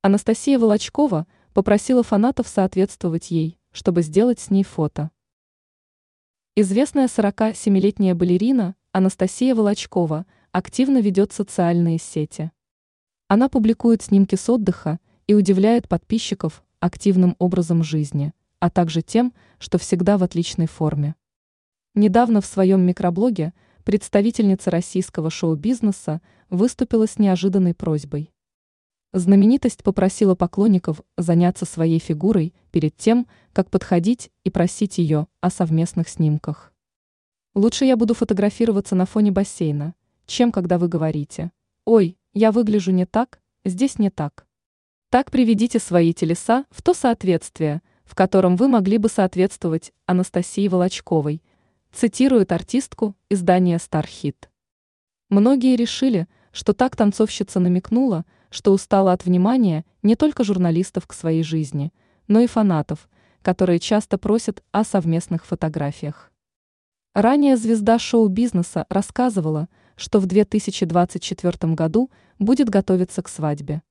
Анастасия Волочкова попросила фанатов соответствовать ей, чтобы сделать с ней фото. Известная 47-летняя балерина Анастасия Волочкова активно ведет социальные сети. Она публикует снимки с отдыха и удивляет подписчиков активным образом жизни, а также тем, что всегда в отличной форме. Недавно в своем микроблоге представительница российского шоу-бизнеса выступила с неожиданной просьбой. Знаменитость попросила поклонников заняться своей фигурой перед тем, как подходить и просить ее о совместных снимках. Лучше я буду фотографироваться на фоне бассейна, чем когда вы говорите «Ой, я выгляжу не так, здесь не так». Так приведите свои телеса в то соответствие, в котором вы могли бы соответствовать Анастасии Волочковой, цитирует артистку издания «Стархит». Многие решили, что так танцовщица намекнула – что устала от внимания не только журналистов к своей жизни, но и фанатов, которые часто просят о совместных фотографиях. Ранее звезда шоу-бизнеса рассказывала, что в 2024 году будет готовиться к свадьбе.